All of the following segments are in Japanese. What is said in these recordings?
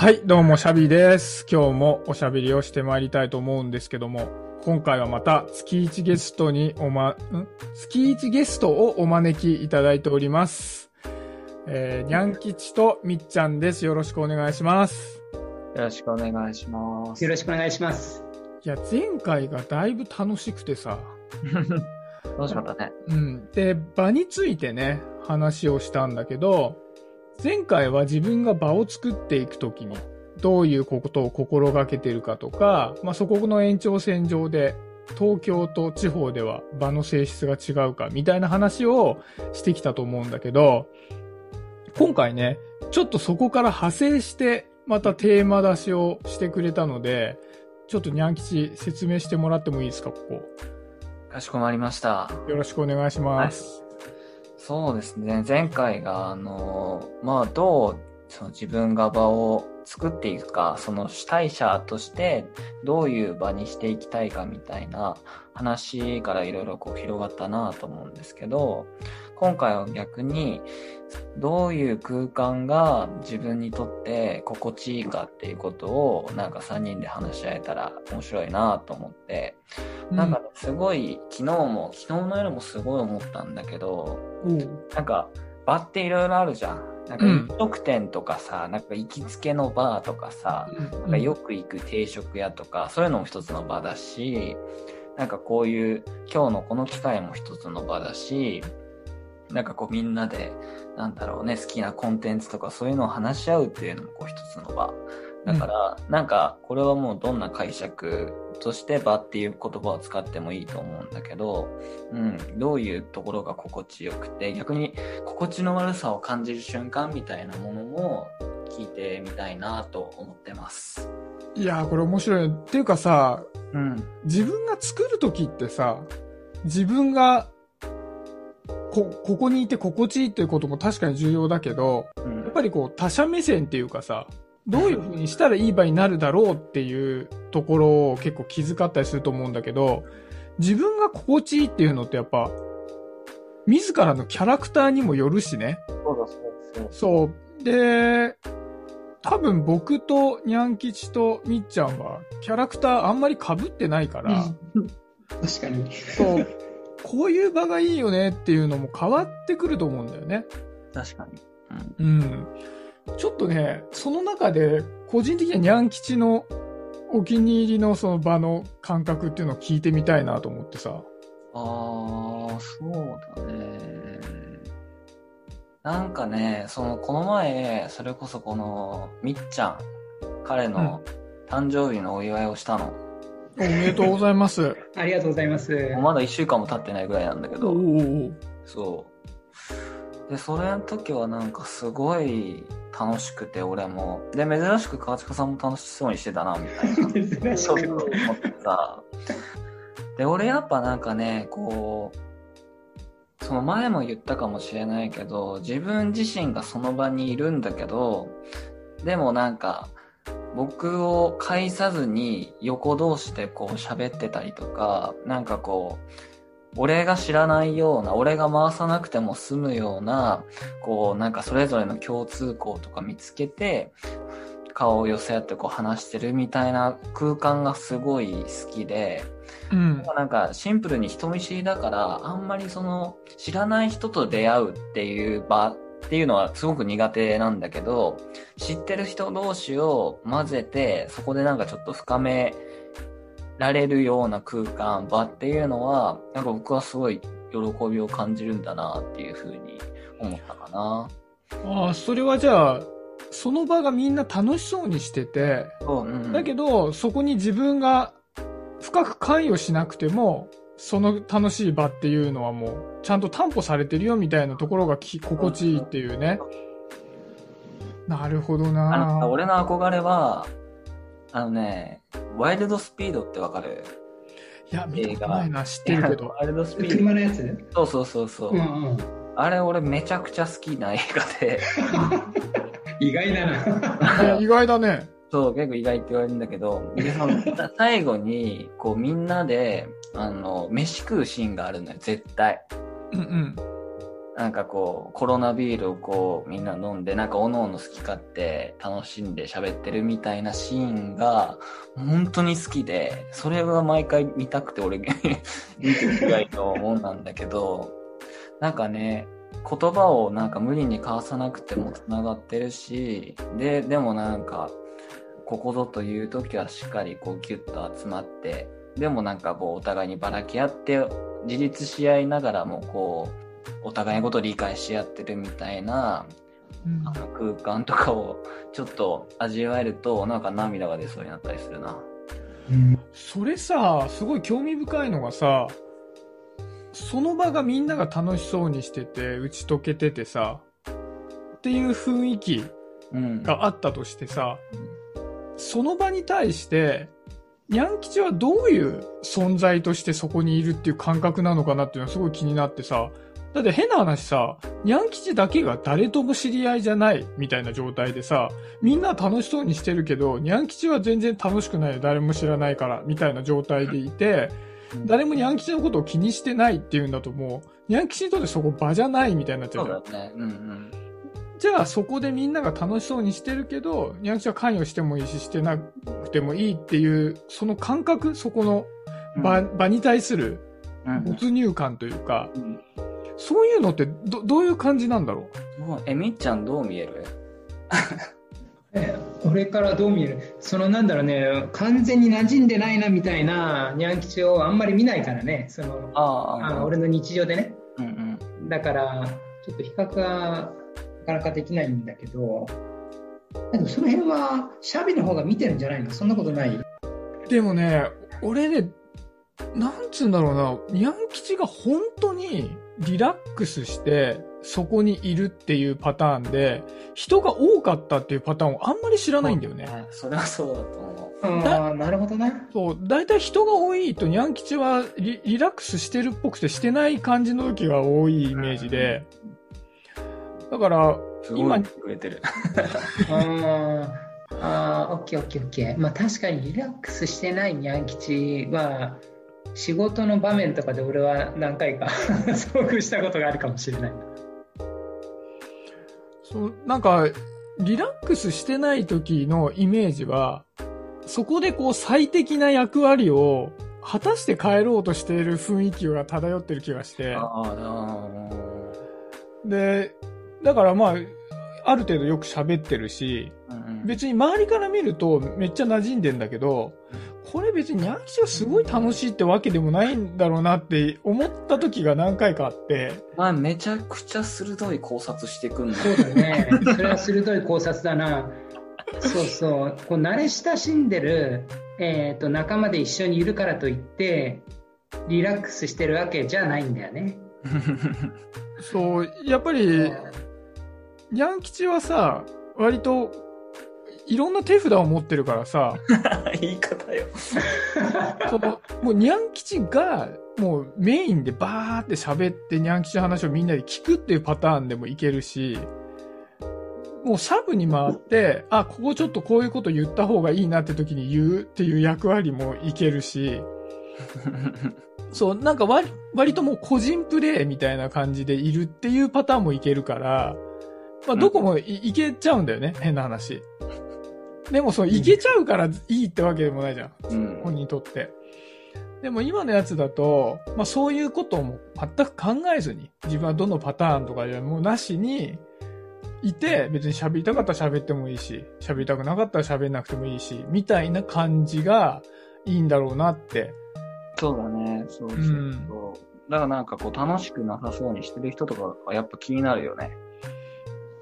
はい、どうも、シャビです。今日もおしゃべりをしてまいりたいと思うんですけども、今回はまた月1ゲストにおま、ん？月1ゲストをお招きいただいております。えー、にゃんきちとみっちゃんです。よろしくお願いします。よろしくお願いします。よろしくお願いします。いや、前回がだいぶ楽しくてさ、楽しかったね。うん。で、場についてね、話をしたんだけど、前回は自分が場を作っていくときに、どういうことを心がけてるかとか、まあ、そこの延長線上で、東京と地方では場の性質が違うか、みたいな話をしてきたと思うんだけど、今回ね、ちょっとそこから派生して、またテーマ出しをしてくれたので、ちょっとにゃん吉説明してもらってもいいですか、ここ。かしこまりました。よろしくお願いします。そうですね。前回が、あの、まあ、どう、その自分が場を作っていくか、その主体者としてどういう場にしていきたいかみたいな話からいろいろこう広がったなと思うんですけど、今回は逆にどういう空間が自分にとって心地いいかっていうことをなんか3人で話し合えたら面白いなと思って、なんかねすごい昨日も昨日の夜もすごい思ったんだけどうん、なんか場っていろいろあるじゃん。なんかうん。飲食店とかさ、なんか行きつけのバーとかさ、なんかよく行く定食屋とかそういうのも一つの場だしなんかこういう今日のこの機会も一つの場だしなんかこうみんなでなんだろうね好きなコンテンツとかそういうのを話し合うっていうのもこう一つの場だから、なんかこれはもうどんな解釈として場っていう言葉を使ってもいいと思うんだけど、うん、どういうところが心地よくて逆に心地の悪さを感じる瞬間みたいなものも聞いてみたいなと思ってます。いやー、これ面白い。っていうかさ、うん。自分が作るときってさ、自分が、こ、ここにいて心地いいっていうことも確かに重要だけど、うんやっぱりこう他者目線っていうかさ、どういう風にしたらいい場になるだろうっていうところを結構気遣ったりすると思うんだけど、自分が心地いいっていうのってやっぱ、自らのキャラクターにもよるしね。そうだそうだそう。で、多分僕とニャン吉とみっちゃんはキャラクターあんまり被ってないから、確かに。そう、こういう場がいいよねっていうのも変わってくると思うんだよね。確かに。うん。ちょっとね、その中で個人的にはニャン吉のお気に入りのその場の感覚っていうのを聞いてみたいなと思ってさ。ああ、そうだね。なんかね、その、この前、それこそこの、みっちゃん、彼の誕生日のお祝いをしたの。おめでとうございます。ありがとうございます。もうまだ一週間も経ってないぐらいなんだけど、おうおうおうそう。で、それの時はなんかすごい楽しくて、俺も。で、珍しく川近さんも楽しそうにしてたな、みたいな。珍しくそう思ってさ。で、俺やっぱなんかね、こう、その前も言ったかもしれないけど、自分自身がその場にいるんだけど、でもなんか、僕を介さずに横同士でこう喋ってたりとか、なんかこう、俺が知らないような、俺が回さなくても済むような、こう、なんかそれぞれの共通項とか見つけて、顔を寄せ合ってこう話してるみたいな空間がすごい好きで、うん。なんかシンプルに人見知りだから、あんまりその知らない人と出会うっていう場っていうのはすごく苦手なんだけど、知ってる人同士を混ぜて、そこでなんかちょっと深められるような空間、場っていうのは、なんか僕はすごい喜びを感じるんだなっていうふうに思ったかな。ああ、それはじゃあ、その場がみんな楽しそうにしてて、そう、うん。だけど、そこに自分が深く関与しなくても、その楽しい場っていうのはもう、ちゃんと担保されてるよみたいなところがき心地いいっていうね。なるほどあなの、俺の憧れは、あのね、ワイルドスピードってわかる？いや、見たことないな、知ってるけど。ワイルドスピード。車のやつそうそうそうそう。うんうん。あれ俺めちゃくちゃ好きな映画で、意外だな。意外だね。そう、結構意外って言われるんだけど、で、その、さ最後に、こうみんなで、あの、飯食うシーンがあるのよ、絶対。うんうん。なんかこう、コロナビールをこう、みんな飲んで、なんかおのおの好き勝手楽しんで喋ってるみたいなシーンが、本当に好きで、それは毎回見たくて俺、見てるぐらいのもんなんだけど、なんかね、言葉をなんか無理に交わさなくても繋がってるし、で、でもなんか、ここぞという時はしっかりこうギュッと集まって、でもなんかこうお互いにばらけ合って、自立し合いながらもこう、お互いのことを理解し合ってるみたいな、うんあの空間とかをちょっと味わえると、なんか涙が出そうになったりするな。うんそれさ、すごい興味深いのがさ、その場がみんなが楽しそうにしてて、打ち解けててさ、っていう雰囲気うん。があったとしてさ、その場に対して、ニャン吉はどういう存在としてそこにいるっていう感覚なのかなっていうのはすごい気になってさ、だって変な話さ、ニャン吉だけが誰とも知り合いじゃないみたいな状態でさ、みんな楽しそうにしてるけど、ニャン吉は全然楽しくないよ、誰も知らないから、みたいな状態でいて、誰もニャン吉のことを気にしてないっていうんだともう、ニャン吉にとってそこ場じゃないみたいになっちゃそううじゃん。だよね。うんうん。じゃあそこでみんなが楽しそうにしてるけど、ニャン吉は関与してもいいし、してなくてもいいっていう、その感覚、そこの場,、場に対するうん。没入感というか、うんそういうのってど、どういう感じなんだろどうえ、みっちゃんどう見える？え 俺からどう見える？そのなんだろうね、完全に馴染んでないなみたいなニャン吉をあんまり見ないからね、そのああ、俺の日常でね。うんうん。だから、ちょっと比較がなかなかできないんだけど、でもその辺はシャビの方が見てるんじゃないの？そんなことない？うでもね、俺ね、なんつうんだろうな、ニャン吉が本当にリラックスして、そこにいるっていうパターンで、人が多かったっていうパターンをあんまり知らないんだよね。それはそうだと思う。ああ、なるほどな。そう、大体人が多いと、ニャン吉はリリラックスしてるっぽくてしてない感じの時が多いイメージで、だから、今言ってくれてる。あーあー、オッケーオッケーオッケー。まあ確かにリラックスしてないニャン吉は、仕事の場面とかで俺は何回か 遭遇したことがあるかもしれない。そう、なんか、リラックスしてない時のイメージは、そこでこう最適な役割を果たして帰ろうとしている雰囲気が漂ってる気がして、ああ、あで、だからまあ、ある程度よく喋ってるし、あ、うんうん。別に周りから見るとめっちゃ馴染んでんだけど、これ別にニャン吉がすごい楽しいってわけでもないんだろうなって思った時が何回かあって、まあ、めちゃくちゃ鋭い考察してくんの。そうだね。それは鋭い考察だな。そうそう。こう慣れ親しんでる、えー、と仲間で一緒にいるからといって、リラックスしてるわけじゃないんだよね。そう、やっぱり、ニャン吉はさ、割と、いろんな手札を持ってるからさ、言い方よ。その、もうニャン吉が、もうメインでバーって喋ってニャン吉の話をみんなで聞くっていうパターンでもいけるし、もうサブに回って、あ、ここちょっとこういうこと言った方がいいなって時に言うっていう役割もいけるし、そう、なんか割割ともう個人プレイみたいな感じでいるっていうパターンもいけるから、まあどこもい,、いけちゃうんだよね、変な話。でもそう、いけちゃうからいいってわけでもないじゃん。うん本人にとって。でも今のやつだと、まあそういうことをもう全く考えずに、自分はどのパターンとかじゃもうなしに、いて、別に喋りたかったら喋ってもいいし、喋りたくなかったら喋んなくてもいいし、みたいな感じがいいんだろうなって。そうだね。そうそうそう。うんだからなんかこう楽しくなさそうにしてる人とかはやっぱ気になるよね。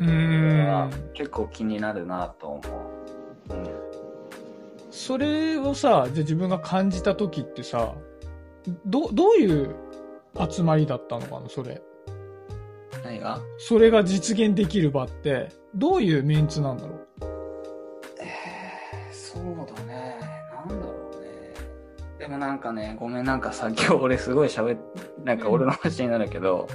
うーん。結構気になるなと思う。うん。それをさ、じゃあ自分が感じた時ってさ、ど、どういう集まりだったのかな、それ？何が？それが実現できる場って、どういうメンツなんだろう？えー、そうだね。なんだろうね。でもなんかね、ごめんなんかさ、今日俺すごい喋っ、なんか俺の話になるけど、